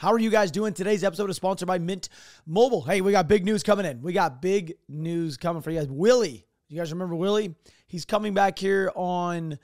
How are you guys doing? Today's episode is sponsored by Mint Mobile. Hey, we got big news coming in. We got big news coming for you guys. Willie, you guys remember Willie? He's coming back here on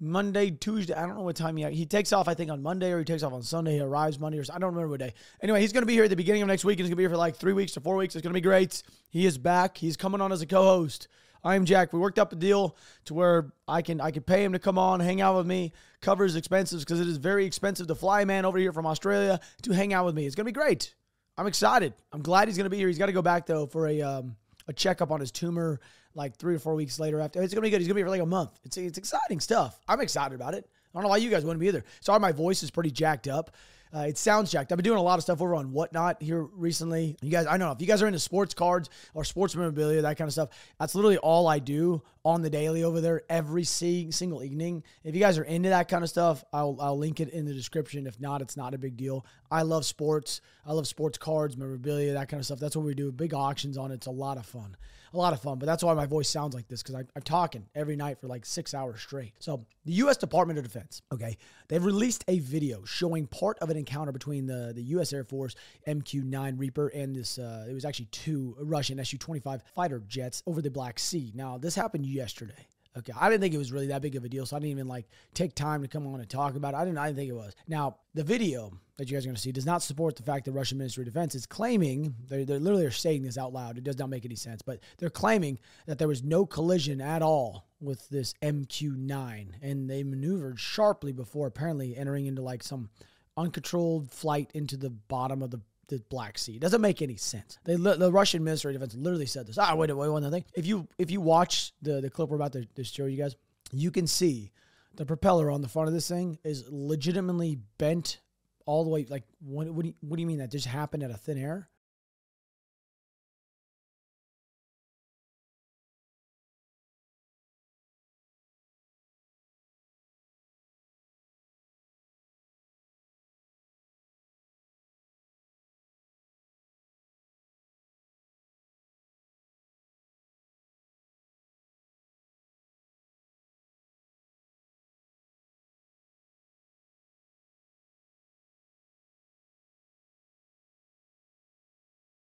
Monday, Tuesday. I don't know what time he he takes off. I think on Monday or he takes off on Sunday. He arrives Monday or I don't remember what day. Anyway, he's going to be here at the beginning of next week. He's going to be here for like three weeks to four weeks. It's going to be great. He is back. He's coming on as a co-host. I am Jack. We worked up a deal to where I can I can pay him to come on, hang out with me, cover his expenses because it is very expensive to fly a man over here from Australia to hang out with me. It's gonna be great. I'm excited. I'm glad he's gonna be here. He's got to go back though for a um, a checkup on his tumor like three or four weeks later. After it's gonna be good. He's gonna be here for like a month. It's it's exciting stuff. I'm excited about it. I don't know why you guys wouldn't be either. Sorry, my voice is pretty jacked up. Uh, it sounds jacked. I've been doing a lot of stuff over on Whatnot here recently. You guys, I know if you guys are into sports cards or sports memorabilia, that kind of stuff, that's literally all I do on the daily over there every single evening. If you guys are into that kind of stuff, I'll, I'll link it in the description. If not, it's not a big deal. I love sports. I love sports cards, memorabilia, that kind of stuff. That's what we do. Big auctions on it. It's a lot of fun. A lot of fun. But that's why my voice sounds like this because I'm talking every night for like six hours straight. So the U.S. Department of Defense, okay, they've released a video showing part of an encounter between the, the U.S. Air Force MQ-9 Reaper and this, uh, it was actually two Russian Su-25 fighter jets over the Black Sea. Now, this happened yesterday. Okay, I didn't think it was really that big of a deal, so I didn't even like take time to come on and talk about it. I didn't. I didn't think it was. Now, the video that you guys are going to see does not support the fact that Russian Ministry of Defense is claiming they're, they're literally are saying this out loud. It does not make any sense, but they're claiming that there was no collision at all with this MQ-9, and they maneuvered sharply before apparently entering into like some uncontrolled flight into the bottom of the the Black Sea. It doesn't make any sense. They, the Russian Ministry of Defense literally said this. Ah, wait, wait, one thing. If you if you watch the the clip we're about to, to show you guys, you can see the propeller on the front of this thing is legitimately bent all the way. Like, what, what, do, you, what do you mean that just happened out of thin air?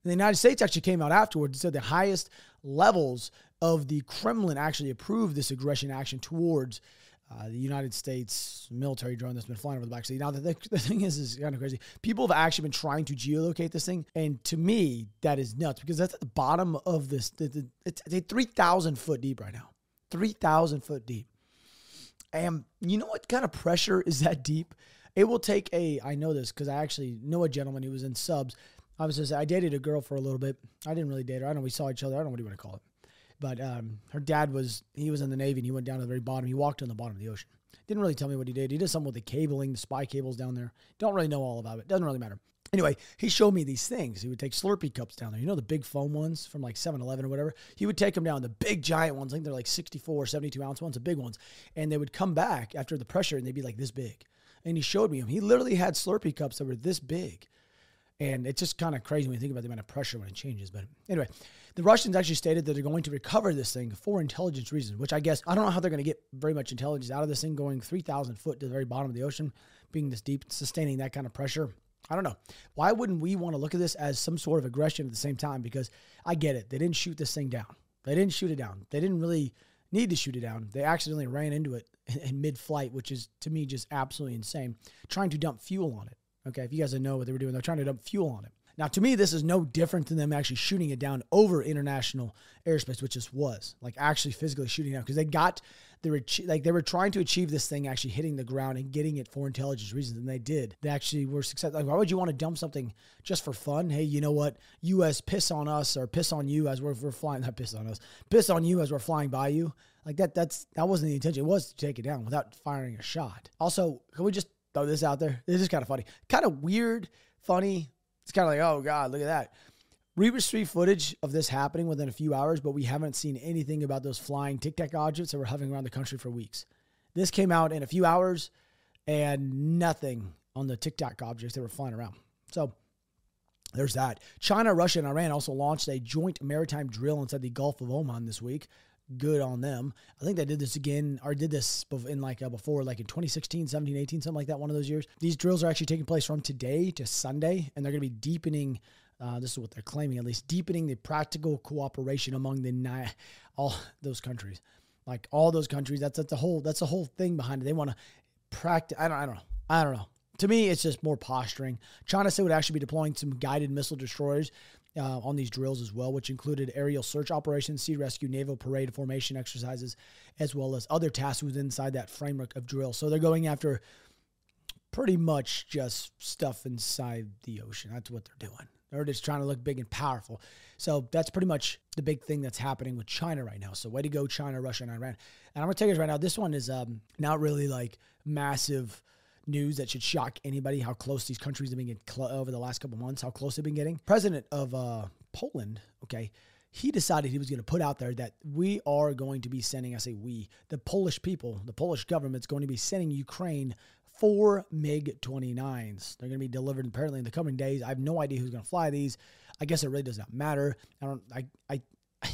And the United States actually came out afterwards and said the highest levels of the Kremlin actually approved this aggression action towards uh, the United States military drone that's been flying over the Black Sea. Now, the, the thing is, is kind of crazy. People have actually been trying to geolocate this thing, and to me, that is nuts because that's at the bottom of this. The, it's, it's 3,000 foot deep right now. 3,000 foot deep. And you know what kind of pressure is that deep? It will take a, I know this because I actually know a gentleman who was in subs I was just I dated a girl for a little bit. I didn't really date her. I don't know we saw each other. I don't know what you want to call it. But um, her dad was he was in the Navy and he went down to the very bottom. He walked on the bottom of the ocean. Didn't really tell me what he did. He did something with the cabling, the spy cables down there. Don't really know all about it. Doesn't really matter. Anyway, he showed me these things. He would take Slurpee cups down there. You know the big foam ones from like 7-Eleven or whatever? He would take them down, the big giant ones. I think they're like 64, 72 ounce ones, the big ones. And they would come back after the pressure and they'd be like this big. And he showed me them. He literally had Slurpee cups that were this big. And it's just kind of crazy when you think about the amount of pressure when it changes. But anyway, the Russians actually stated that they're going to recover this thing for intelligence reasons, which I guess I don't know how they're going to get very much intelligence out of this thing going 3,000 foot to the very bottom of the ocean, being this deep, sustaining that kind of pressure. I don't know. Why wouldn't we want to look at this as some sort of aggression at the same time? Because I get it. They didn't shoot this thing down. They didn't shoot it down. They didn't really need to shoot it down. They accidentally ran into it in mid flight, which is to me just absolutely insane, trying to dump fuel on it. Okay, if you guys didn't know what they were doing, they're trying to dump fuel on it. Now, to me, this is no different than them actually shooting it down over international airspace, which this was like actually physically shooting it down because they got they were like they were trying to achieve this thing actually hitting the ground and getting it for intelligence reasons, and they did. They actually were successful. Like, why would you want to dump something just for fun? Hey, you know what? U.S. piss on us or piss on you as we're, we're flying. Not piss on us. Piss on you as we're flying by you. Like that. That's that wasn't the intention. It was to take it down without firing a shot. Also, can we just throw this out there. This is kind of funny. Kind of weird, funny. It's kind of like, oh God, look at that. Reaper Street footage of this happening within a few hours, but we haven't seen anything about those flying Tic Tac objects that were hovering around the country for weeks. This came out in a few hours and nothing on the Tic Tac objects that were flying around. So there's that. China, Russia, and Iran also launched a joint maritime drill inside the Gulf of Oman this week. Good on them. I think they did this again or did this in like uh, before, like in 2016, 17, 18, something like that, one of those years. These drills are actually taking place from today to Sunday, and they're going to be deepening. Uh, this is what they're claiming, at least deepening the practical cooperation among the ni- all those countries, like all those countries. That's that's the whole that's the whole thing behind it. They want to practice. I don't I don't know. I don't know. To me, it's just more posturing. China said would actually be deploying some guided missile destroyers uh, on these drills as well, which included aerial search operations, sea rescue, naval parade formation exercises, as well as other tasks within inside that framework of drill. So they're going after pretty much just stuff inside the ocean. That's what they're doing. They're just trying to look big and powerful. So that's pretty much the big thing that's happening with China right now. So way to go, China, Russia, and Iran. And I'm gonna tell you guys right now, this one is um, not really like massive news that should shock anybody how close these countries have been getting cl- over the last couple months, how close they've been getting. President of uh, Poland, okay, he decided he was going to put out there that we are going to be sending, I say we, the Polish people, the Polish government's going to be sending Ukraine four MiG 29s. They're going to be delivered apparently in the coming days. I have no idea who's going to fly these. I guess it really does not matter. I don't, I, I,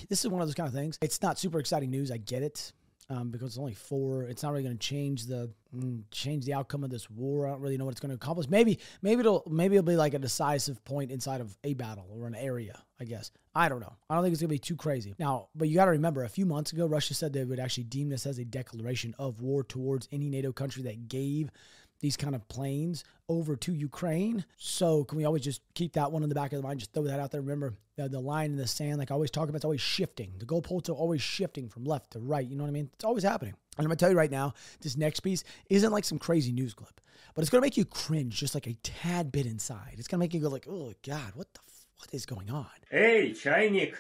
this is one of those kind of things. It's not super exciting news. I get it um, because it's only four. It's not really going to change the mm, change the outcome of this war. I don't really know what it's going to accomplish. Maybe maybe it'll maybe it'll be like a decisive point inside of a battle or an area. I guess I don't know. I don't think it's going to be too crazy now. But you got to remember, a few months ago, Russia said they would actually deem this as a declaration of war towards any NATO country that gave these kind of planes over to Ukraine. So can we always just keep that one in the back of the mind? Just throw that out there. Remember the, the line in the sand, like I always talk about, it's always shifting. The goalposts are always shifting from left to right. You know what I mean? It's always happening. And I'm gonna tell you right now, this next piece isn't like some crazy news clip, but it's gonna make you cringe just like a tad bit inside. It's gonna make you go like, oh God, what the what is going on? Эй, чайник,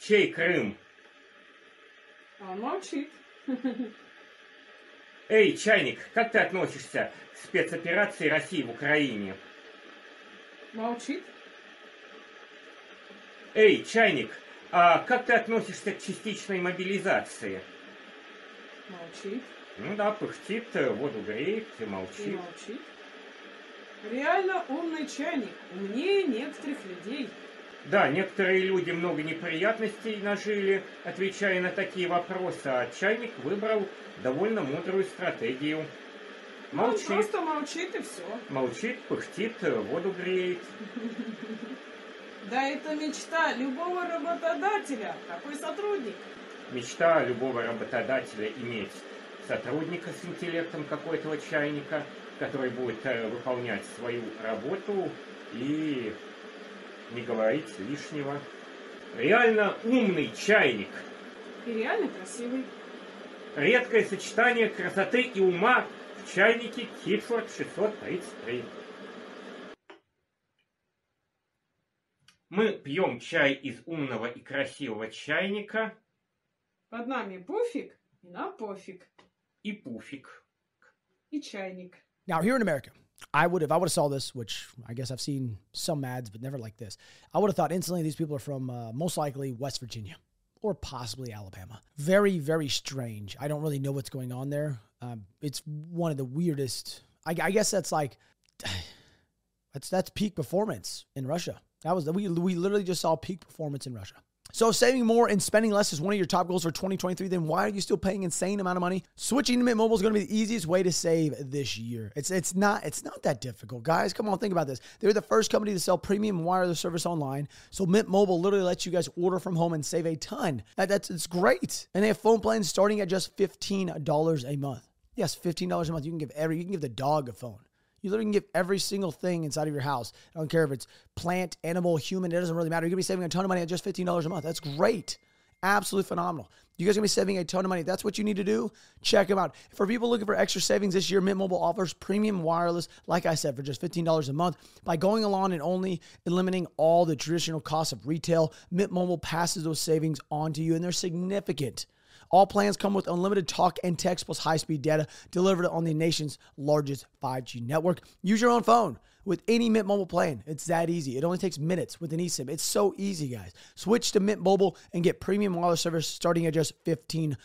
чей Крым? Он молчит. Эй, чайник, как ты относишься к спецоперации России в Украине? Молчит. Эй, чайник, а как ты относишься к частичной мобилизации? Молчит. Ну да, пыхтит, воду греет и И молчит. молчит. Реально умный чайник. Умнее некоторых людей. Да, некоторые люди много неприятностей нажили, отвечая на такие вопросы, а чайник выбрал довольно мудрую стратегию. Он Молчит, просто молчит и все. молчит, пыхтит, воду греет. Да это мечта любого работодателя. Такой сотрудник. Мечта любого работодателя иметь сотрудника с интеллектом, как у этого чайника, который будет э, выполнять свою работу и не говорить лишнего. Реально умный чайник. И реально красивый. Редкое сочетание красоты и ума в чайнике Китфорд 633. Мы пьем чай из умного и красивого чайника Под нами пуфик и нам пофиг. и пуфик. И чайник. Now here in America, I would if I would have saw this, which I guess I've seen some ads, but never like this. I would have thought instantly these people are from uh, most likely West Virginia or possibly Alabama. Very very strange. I don't really know what's going on there. Um, it's one of the weirdest. I, I guess that's like that's that's peak performance in Russia. That was we we literally just saw peak performance in Russia. So if saving more and spending less is one of your top goals for 2023. Then why are you still paying insane amount of money? Switching to Mint Mobile is going to be the easiest way to save this year. It's it's not it's not that difficult, guys. Come on, think about this. They're the first company to sell premium wireless service online. So Mint Mobile literally lets you guys order from home and save a ton. That, that's it's great. And they have phone plans starting at just fifteen dollars a month. Yes, fifteen dollars a month. You can give every you can give the dog a phone. You literally can give every single thing inside of your house. I don't care if it's plant, animal, human, it doesn't really matter. You're gonna be saving a ton of money at just $15 a month. That's great. Absolutely phenomenal. You guys are gonna be saving a ton of money. That's what you need to do. Check them out. For people looking for extra savings this year, Mint Mobile offers premium wireless, like I said, for just $15 a month. By going along and only eliminating all the traditional costs of retail, Mint Mobile passes those savings on to you, and they're significant. All plans come with unlimited talk and text plus high speed data delivered on the nation's largest 5G network. Use your own phone with any Mint Mobile plan. It's that easy. It only takes minutes with an eSIM. It's so easy, guys. Switch to Mint Mobile and get premium wireless service starting at just $15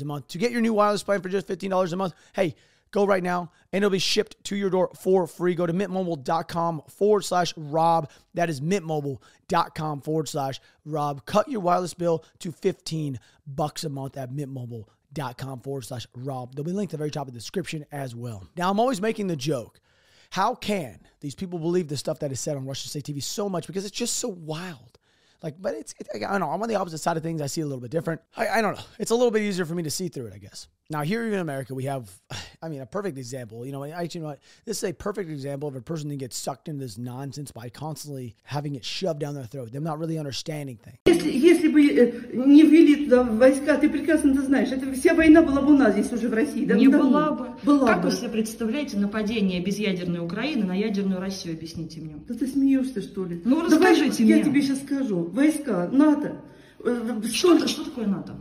a month. To get your new wireless plan for just $15 a month, hey, Go right now and it'll be shipped to your door for free. Go to mintmobile.com forward slash Rob. That is mintmobile.com forward slash Rob. Cut your wireless bill to 15 bucks a month at mintmobile.com forward slash Rob. There'll be a link at the very top of the description as well. Now, I'm always making the joke. How can these people believe the stuff that is said on Russian state TV so much? Because it's just so wild. Like, but it's, it, I don't know. I'm on the opposite side of things. I see a little bit different. I, I don't know. It's a little bit easier for me to see through it, I guess. Now, here in America, we have, I mean, a perfect example. You know, actually, you know what? This is a perfect example of a person that gets sucked into this nonsense by constantly having it shoved down their throat. Them not really understanding things. Если, если бы э, не ввели туда войска, ты прекрасно это знаешь, это вся война была бы у нас здесь уже в России. Да, Не давно. была бы. Была как бы. вы себе представляете нападение безъядерной Украины на ядерную Россию? Объясните мне. Да ты смеешься, что ли? Ну, Давай, расскажите Я мне. тебе сейчас скажу. Войска, НАТО. э, Что, столько- что такое НАТО?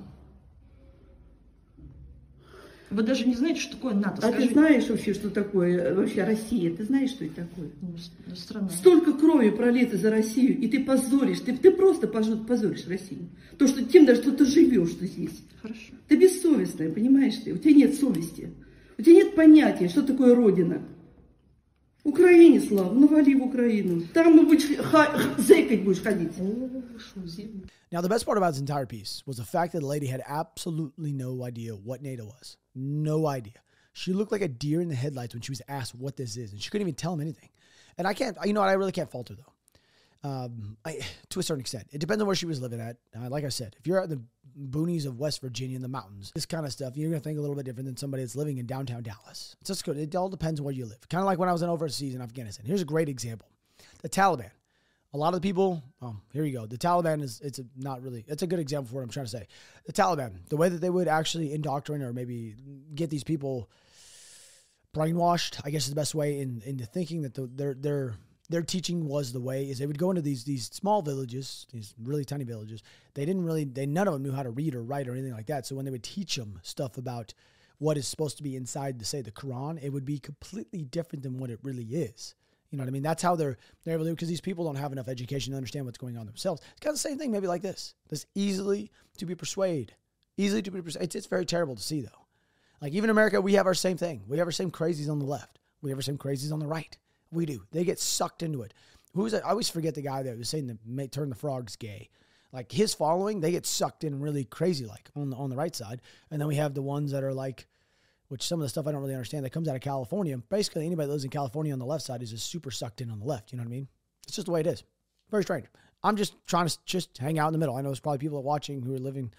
Вы даже не знаете, что такое НАТО. А ты Скажите. знаешь вообще, что такое э, вообще Россия? Ты знаешь, что это такое? Ну, ну, страна. Столько крови пролито за Россию, и ты позоришь, ты, ты просто позор- позоришь Россию. То, что тем даже, что ты живешь ты здесь. Хорошо. Ты бессовестная, понимаешь ты? У тебя нет совести. У тебя нет понятия, что такое Родина. Украине слава, ну вали в Украину. Там будешь ха- х- зэкать будешь ходить. Что Now, the best part about this entire piece was the fact that the lady had absolutely no idea what NATO was. No idea. She looked like a deer in the headlights when she was asked what this is, and she couldn't even tell him anything. And I can't, you know what, I really can't fault her though. Um, I, to a certain extent, it depends on where she was living at. Uh, like I said, if you're at the boonies of West Virginia in the mountains, this kind of stuff, you're gonna think a little bit different than somebody that's living in downtown Dallas. It's just good. It all depends on where you live. Kind of like when I was in overseas in Afghanistan. Here's a great example: the Taliban a lot of the people um, here you go. The taliban is it's not really it's a good example for what i'm trying to say. The taliban the way that they would actually indoctrinate or maybe get these people brainwashed i guess is the best way in into thinking that the, their their their teaching was the way is they would go into these these small villages these really tiny villages. They didn't really they none of them knew how to read or write or anything like that. So when they would teach them stuff about what is supposed to be inside the say the quran it would be completely different than what it really is you know what I mean? That's how they're they're able to because these people don't have enough education to understand what's going on themselves. It's kind of the same thing, maybe like this. This easily to be persuaded, easily to be persuaded. It's, it's very terrible to see though. Like even in America, we have our same thing. We have our same crazies on the left. We have our same crazies on the right. We do. They get sucked into it. Who was it? I always forget the guy that was saying may turn the frogs gay. Like his following, they get sucked in really crazy like on the on the right side, and then we have the ones that are like which some of the stuff I don't really understand that comes out of California. Basically, anybody that lives in California on the left side is just super sucked in on the left. You know what I mean? It's just the way it is. Very strange. I'm just trying to just hang out in the middle. I know there's probably people watching who are living in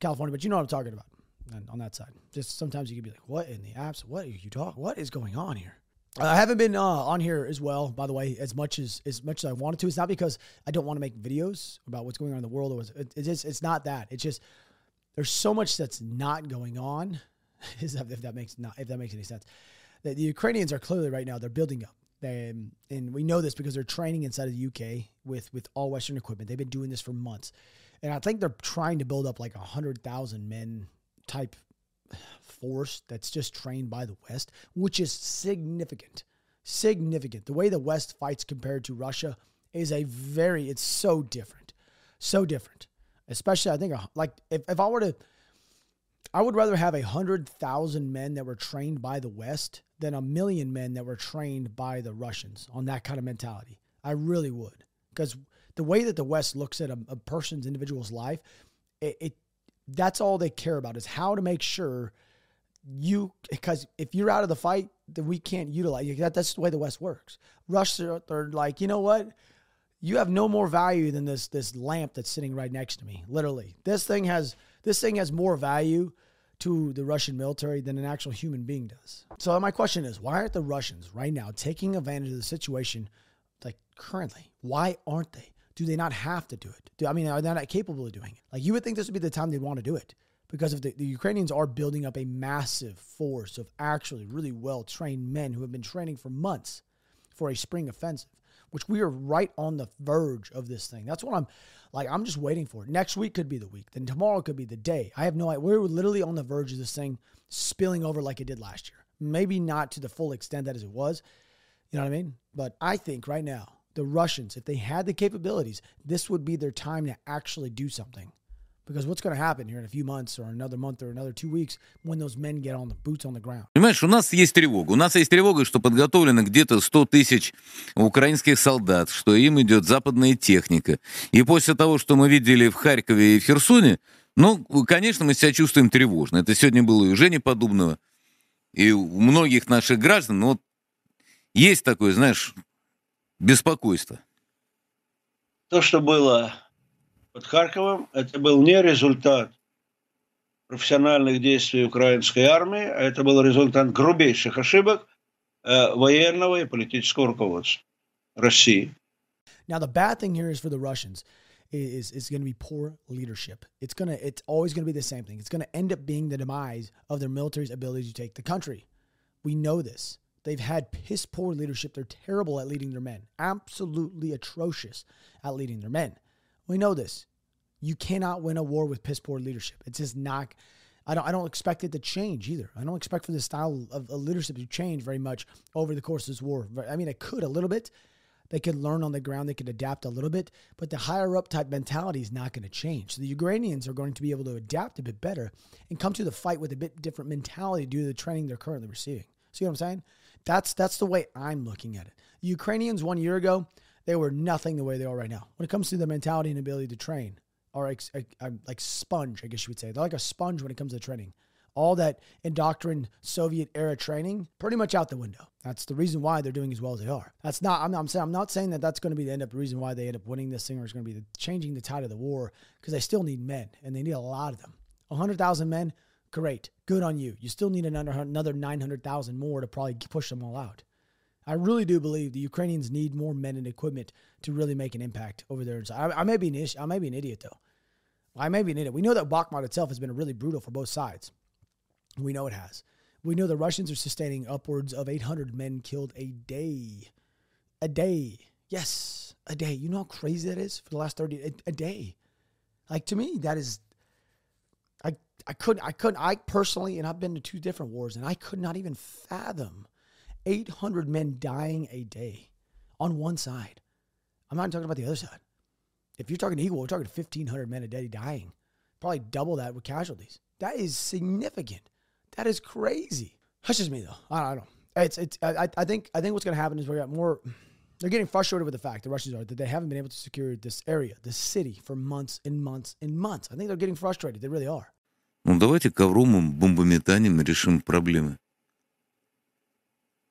California, but you know what I'm talking about and on that side. Just sometimes you can be like, what in the apps? What are you talking? What is going on here? I haven't been uh, on here as well, by the way, as much as as much as I wanted to. It's not because I don't want to make videos about what's going on in the world. Or it, it's just it's not that. It's just there's so much that's not going on. If that makes not if that makes any sense? That the Ukrainians are clearly right now they're building up. They, and we know this because they're training inside of the UK with with all Western equipment. They've been doing this for months, and I think they're trying to build up like a hundred thousand men type force that's just trained by the West, which is significant. Significant. The way the West fights compared to Russia is a very, it's so different. So different. Especially, I think, like, if, if I were to, I would rather have a hundred thousand men that were trained by the West than a million men that were trained by the Russians on that kind of mentality. I really would. Because the way that the West looks at a, a person's individual's life, it, it that's all they care about is how to make sure you because if you're out of the fight, then we can't utilize you. That, that's the way the West works. Russia, they're like, you know what? You have no more value than this this lamp that's sitting right next to me. Literally, this thing has this thing has more value to the Russian military than an actual human being does. So my question is, why aren't the Russians right now taking advantage of the situation, like currently? Why aren't they? Do they not have to do it? Do, I mean, are they not capable of doing it? Like you would think this would be the time they'd want to do it because if the, the Ukrainians are building up a massive force of actually really well trained men who have been training for months for a spring offensive, which we are right on the verge of this thing. That's what I'm like. I'm just waiting for it. Next week could be the week. Then tomorrow could be the day. I have no idea. We're literally on the verge of this thing spilling over like it did last year. Maybe not to the full extent that as it was. You know what I mean? But I think right now, the Russians, if they had the capabilities, this would be their time to actually do something Because what's going to happen here in a few months or another month or another two weeks when those men get on the boots on the ground? Понимаешь, у нас есть тревога. У нас есть тревога, что подготовлено где-то 100 тысяч украинских солдат, что им идет западная техника. И после того, что мы видели в Харькове и в Херсоне, ну, конечно, мы себя чувствуем тревожно. Это сегодня было и у Жени Подобного, и у многих наших граждан. Но вот есть такое, знаешь, беспокойство. То, что было под Харьковом, это был не результат профессиональных действий украинской армии, а это был результат грубейших ошибок э, военного и политического руководства России. Now the bad thing here is for the Russians is is going to be poor leadership. It's going to it's always going to be the same thing. It's going to end up being the demise of their military's ability to take the country. We know this. They've had piss poor leadership. They're terrible at leading their men. Absolutely atrocious at leading their men. We know this. You cannot win a war with piss poor leadership. It's just not. I don't. I don't expect it to change either. I don't expect for the style of, of leadership to change very much over the course of this war. I mean, it could a little bit. They could learn on the ground. They could adapt a little bit, but the higher up type mentality is not going to change. So the Ukrainians are going to be able to adapt a bit better and come to the fight with a bit different mentality due to the training they're currently receiving. See what I'm saying? That's that's the way I'm looking at it. Ukrainians one year ago, they were nothing the way they are right now. When it comes to their mentality and ability to train, or like, uh, like sponge, I guess you would say. They're like a sponge when it comes to training. All that indoctrined Soviet era training, pretty much out the window. That's the reason why they're doing as well as they are. That's not. I'm, I'm saying. I'm not saying that that's going to be the end up reason why they end up winning this thing, or is going to be the, changing the tide of the war because they still need men and they need a lot of them. hundred thousand men, great, good on you. You still need another another nine hundred thousand more to probably push them all out. I really do believe the Ukrainians need more men and equipment to really make an impact over there. I, I may be an ish, I may be an idiot though. I may be an idiot. We know that Bakhmut itself has been really brutal for both sides. We know it has. We know the Russians are sustaining upwards of 800 men killed a day. A day. Yes, a day. You know how crazy that is for the last 30 a, a day. Like to me that is I I couldn't I couldn't I personally and I've been to two different wars and I could not even fathom 800 men dying a day on one side. I'm not talking about the other side. If you're talking equal, we're talking 1,500 men a day dying. Probably double that with casualties. That is significant. That is crazy. That's just me though. I don't know. It's it's. I, I think I think what's going to happen is we got more. They're getting frustrated with the fact the Russians are that they haven't been able to secure this area, this city, for months and months and months. I think they're getting frustrated. They really are. Ну давайте ковром бомбометанием решим проблемы.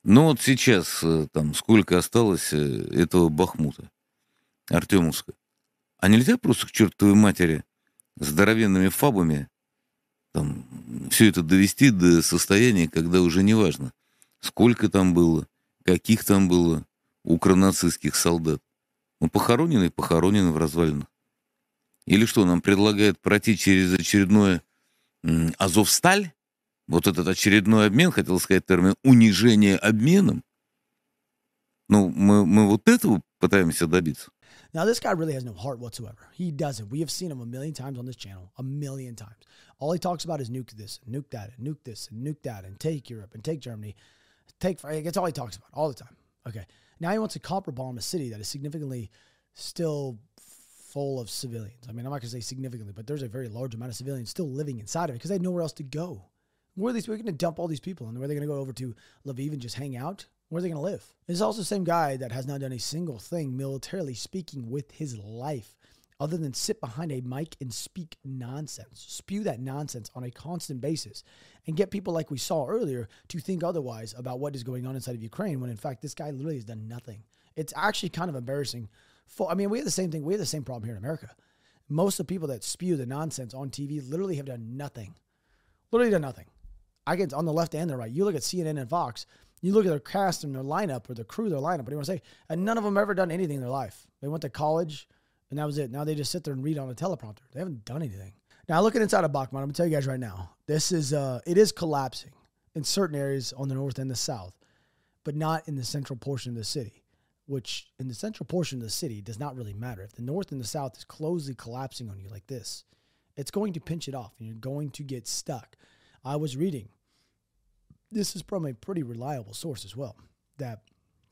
Ну вот сейчас, там, сколько осталось этого Бахмута, Артемовска. А нельзя просто к чертовой матери здоровенными фабами там, все это довести до состояния, когда уже не важно, сколько там было, каких там было укронацистских солдат. Ну, похоронены похоронены в развалинах. Или что, нам предлагают пройти через очередное Азовсталь? Вот этот очередной обмен, хотел сказать термин «унижение обменом». Ну, мы, мы вот этого пытаемся добиться. Now, this guy really has no heart whatsoever. He doesn't. We have seen him a million times on this channel, a million times. All he talks about is nuke this, nuke that, and nuke this, and nuke that, and take Europe, and take Germany, take France. That's all he talks about all the time. Okay. Now he wants to carpet bomb a city that is significantly still full of civilians. I mean, I'm not going to say significantly, but there's a very large amount of civilians still living inside of it because they had nowhere else to go. Where are these? We're going to dump all these people, and where are they going to go over to Lviv and just hang out? Where are they going to live? It's also the same guy that has not done a single thing militarily speaking with his life other than sit behind a mic and speak nonsense, spew that nonsense on a constant basis, and get people like we saw earlier to think otherwise about what is going on inside of Ukraine when in fact this guy literally has done nothing. It's actually kind of embarrassing. For, I mean, we have the same thing. We have the same problem here in America. Most of the people that spew the nonsense on TV literally have done nothing. Literally done nothing. I get on the left and the right. You look at CNN and Fox you look at their cast and their lineup or their crew, their lineup, what do you want to say? And none of them ever done anything in their life. They went to college and that was it. Now they just sit there and read on a teleprompter. They haven't done anything. Now looking inside of Bakhmut, I'm gonna tell you guys right now, this is uh it is collapsing in certain areas on the north and the south, but not in the central portion of the city. Which in the central portion of the city does not really matter. If the north and the south is closely collapsing on you like this, it's going to pinch it off and you're going to get stuck. I was reading this is from a pretty reliable source as well that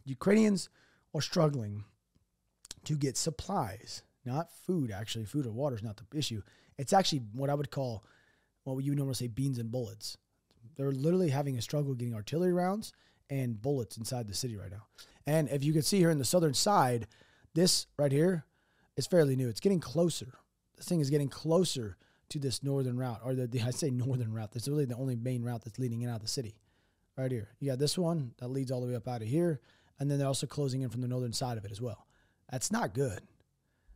Ukrainians are struggling to get supplies. not food. Actually, food or water is not the issue. It's actually what I would call what you would normally say beans and bullets. They're literally having a struggle getting artillery rounds and bullets inside the city right now. And if you can see here in the southern side, this right here is fairly new. It's getting closer. This thing is getting closer to this northern route, or the, the I say northern route. That's really the only main route that's leading in out of the city. Right here, you got this one that leads all the way up out of here, and then they're also closing in from the northern side of it as well. That's not good.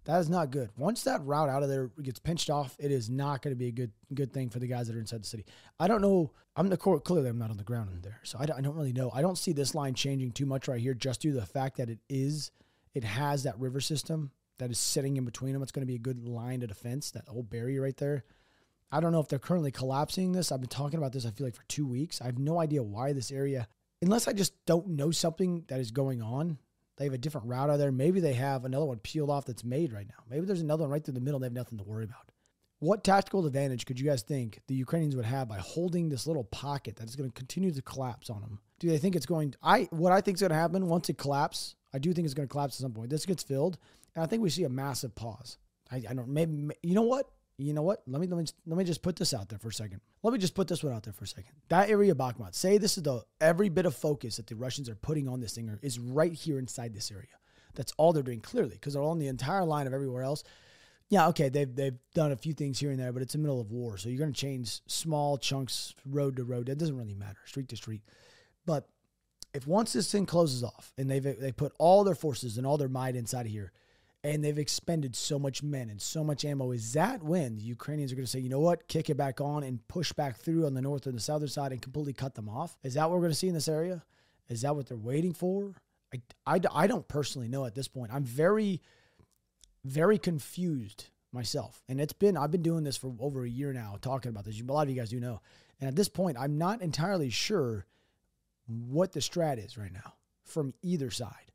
That is not good. Once that route out of there gets pinched off, it is not going to be a good good thing for the guys that are inside the city. I don't know. I'm the court. Clearly, I'm not on the ground in there, so I don't, I don't really know. I don't see this line changing too much right here, just due to the fact that it is it has that river system that is sitting in between them. It's going to be a good line of defense. That whole barrier right there. I don't know if they're currently collapsing this. I've been talking about this. I feel like for two weeks. I have no idea why this area, unless I just don't know something that is going on they have a different route out there. Maybe they have another one peeled off that's made right now. Maybe there's another one right through the middle. They have nothing to worry about. What tactical advantage could you guys think the Ukrainians would have by holding this little pocket that is going to continue to collapse on them? Do they think it's going? I what I think is going to happen once it collapses. I do think it's going to collapse at some point. This gets filled, and I think we see a massive pause. I, I don't maybe you know what you know what? Let me, let me let me just put this out there for a second. Let me just put this one out there for a second. That area of Bakhmut, say this is the every bit of focus that the Russians are putting on this thing is right here inside this area. That's all they're doing clearly because they're on the entire line of everywhere else. Yeah, okay, they've they've done a few things here and there, but it's the middle of war, so you're going to change small chunks, road to road. That doesn't really matter, street to street. But if once this thing closes off and they've they put all their forces and all their might inside of here, and they've expended so much men and so much ammo. Is that when the Ukrainians are going to say, you know what, kick it back on and push back through on the north and the southern side and completely cut them off? Is that what we're going to see in this area? Is that what they're waiting for? I, I, I don't personally know at this point. I'm very, very confused myself. And it's been, I've been doing this for over a year now, talking about this. A lot of you guys do know. And at this point, I'm not entirely sure what the strat is right now from either side.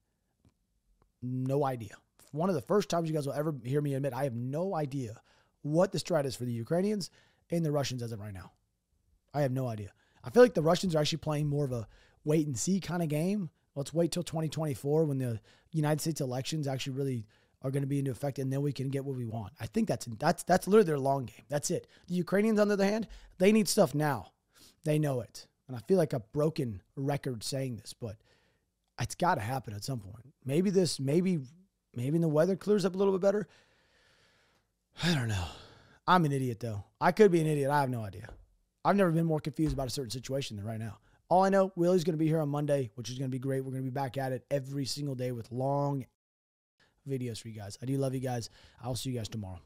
No idea one of the first times you guys will ever hear me admit I have no idea what the strat is for the Ukrainians and the Russians as of right now. I have no idea. I feel like the Russians are actually playing more of a wait and see kind of game. Let's wait till 2024 when the United States elections actually really are going to be into effect, and then we can get what we want. I think that's that's that's literally their long game. That's it. The Ukrainians, on the other hand, they need stuff now. They know it, and I feel like a broken record saying this, but it's got to happen at some point. Maybe this, maybe Maybe the weather clears up a little bit better. I don't know. I'm an idiot though. I could be an idiot. I have no idea. I've never been more confused about a certain situation than right now. All I know, Willie's going to be here on Monday, which is going to be great. We're going to be back at it every single day with long videos for you guys. I do love you guys. I'll see you guys tomorrow.